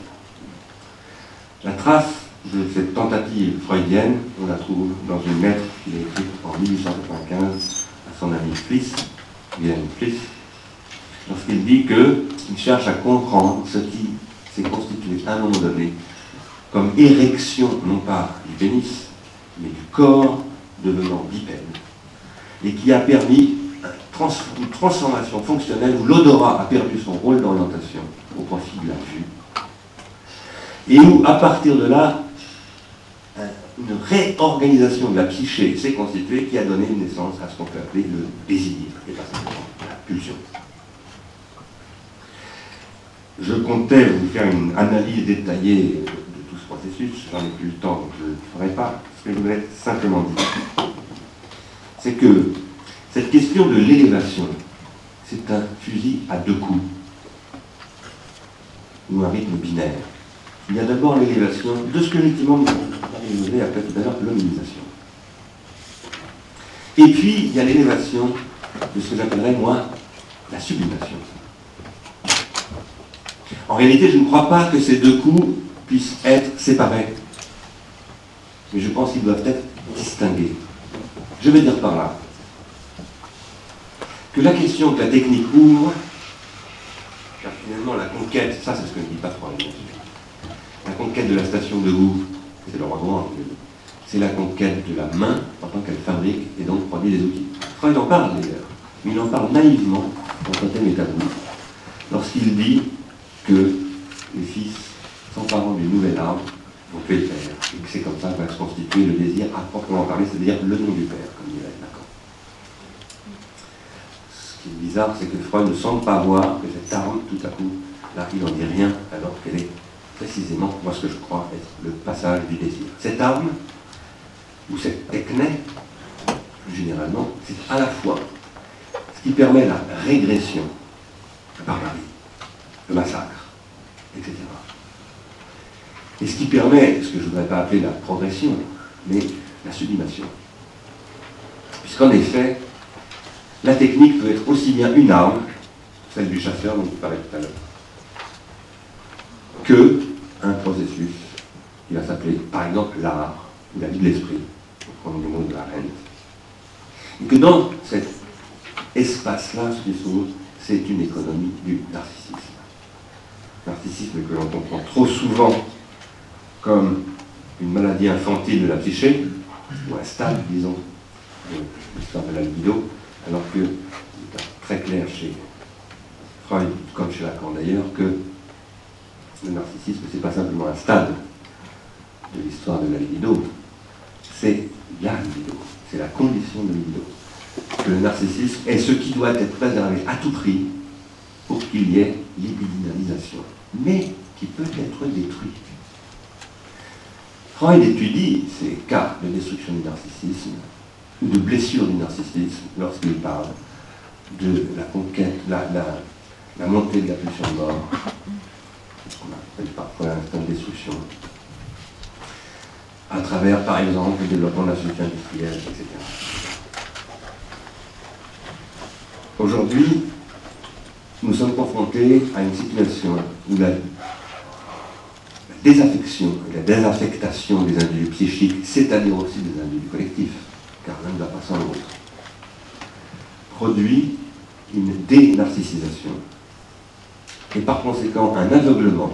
La trace de cette tentative freudienne, on la trouve dans une lettre qu'il a écrite en 1895 à son ami Fliss, Wilhelm Fliss, lorsqu'il dit qu'il cherche à comprendre ce qui s'est constitué à un moment donné comme érection, non pas du pénis, mais du corps devenant bipède, et qui a permis une transformation fonctionnelle où l'odorat a perdu son rôle d'orientation au profit de la vue, et où, à partir de là, une réorganisation de la psyché s'est constituée qui a donné naissance à ce qu'on peut appeler le désir, et pas simplement la pulsion. Je comptais vous faire une analyse détaillée de tout ce processus, j'en ai plus le temps, donc je ne le ferai pas. Ce que je voudrais simplement dire, c'est que cette question de l'élévation, c'est un fusil à deux coups, ou un rythme binaire. Il y a d'abord l'élévation de ce que effectivement Marie appelait tout à l'heure. Et puis, il y a l'élévation de ce que j'appellerais, moi, la sublimation. En réalité, je ne crois pas que ces deux coups puissent être séparés. Mais je pense qu'ils doivent être distingués. Je vais dire par là que la question que la technique ouvre, car finalement la conquête, ça c'est ce que ne dit pas Freud, la conquête de la station de Hou, c'est le roi c'est la conquête de la main en tant qu'elle fabrique et donc produit des outils. Freud en parle d'ailleurs, mais il en parle naïvement dans un thème lorsqu'il dit que les fils, sans parents d'une nouvelle arme, vont tuer le père, et que c'est comme ça que va se constituer le désir à proprement parler, c'est-à-dire le nom du père, comme dirait Lacan. Ce qui est bizarre, c'est que Freud ne semble pas voir que cette arme, tout à coup, là, il n'en dit rien, alors qu'elle est précisément, moi, ce que je crois être le passage du désir. Cette arme, ou cette techné, plus généralement, c'est à la fois ce qui permet la régression, la barbarie, le massacre, etc. Et ce qui permet, ce que je ne voudrais pas appeler la progression, mais la sublimation. Puisqu'en effet, la technique peut être aussi bien une arme, celle du chasseur dont vous parlais tout à l'heure, que un processus qui va s'appeler, par exemple, l'art ou la vie de l'esprit, pour prendre le mot de la reine. Et que dans cet espace-là, ce qui s'ouvre, c'est une économie du narcissisme. Narcissisme que l'on comprend trop souvent comme une maladie infantile de la psyché, ou un stade, disons, de l'histoire de la libido, alors que c'est très clair chez Freud, comme chez Lacan d'ailleurs, que le narcissisme, ce n'est pas simplement un stade de l'histoire de la libido, c'est la libido, c'est la condition de libido. Que le narcissisme est ce qui doit être préservé à tout prix pour qu'il y ait libidinalisation, mais qui peut être détruit. Freud étudie ces cas de destruction du narcissisme, ou de blessure du narcissisme, lorsqu'il parle de la conquête, la, montée de la pulsion de mort, qu'on appelle parfois de destruction, à travers, par exemple, le développement de la société industrielle, etc. Aujourd'hui, nous sommes confrontés à une situation où la, désaffection et la désaffectation des individus psychiques, c'est-à-dire aussi des individus collectifs, car l'un ne va pas sans l'autre, produit une dénarcissisation et par conséquent un aveuglement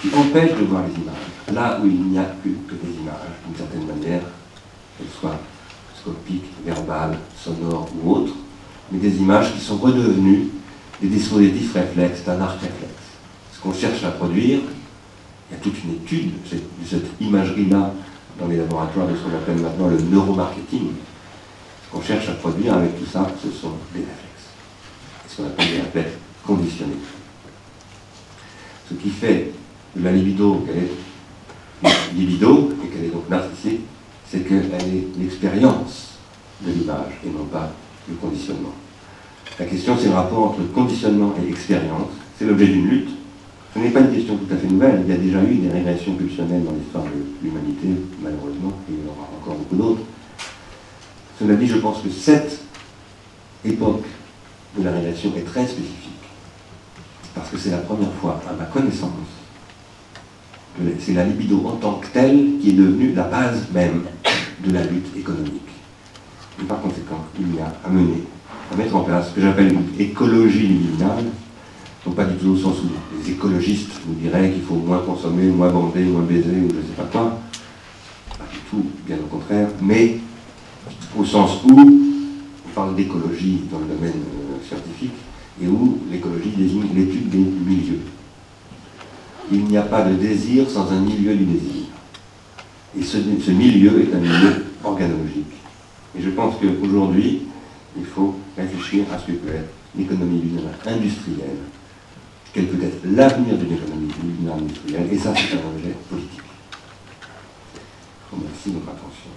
qui empêche de voir les images, là où il n'y a plus que des images, d'une certaine manière, qu'elles soient scopiques, verbales, sonores ou autres, mais des images qui sont redevenues des dispositifs réflexes, d'un art réflexe. Ce qu'on cherche à produire, il y a toute une étude de cette, imagerie-là dans les laboratoires de ce qu'on appelle maintenant le neuromarketing. Ce qu'on cherche à produire avec tout ça, ce sont des réflexes. Ce qu'on appelle des réflexes conditionnés. Ce qui fait de la libido qu'elle est libido et qu'elle est donc narcissique, c'est qu'elle est l'expérience de l'image et non pas le conditionnement. La question, c'est le rapport entre conditionnement et expérience. C'est l'objet d'une lutte. Ce n'est pas une question tout à fait nouvelle. Il y a déjà eu des régressions pulsionnelles dans l'histoire de l'humanité, malheureusement, et il y en aura encore beaucoup d'autres. Cela dit, je pense que cette époque de la régression est très spécifique. Parce que c'est la première fois, à ma connaissance, que c'est la libido en tant que telle qui est devenue la base même de la lutte économique. Et par conséquent, il y a à mener, à mettre en place ce que j'appelle une écologie liminale, non pas du tout au sens où les écologistes nous diraient qu'il faut moins consommer, moins bander, moins baiser, ou je ne sais pas quoi. Pas du tout, bien au contraire, mais au sens où on parle d'écologie dans le domaine euh, scientifique, et où l'écologie désigne l'étude des milieux. Il n'y a pas de désir sans un milieu du désir. Et ce, milieu est un milieu organologique. Et je pense qu'aujourd'hui, il faut réfléchir à ce que peut être l'économie lunaire industrielle, quel peut être l'avenir d'une économie lunaire industrielle, et ça c'est un objet politique. Je vous remercie de votre attention.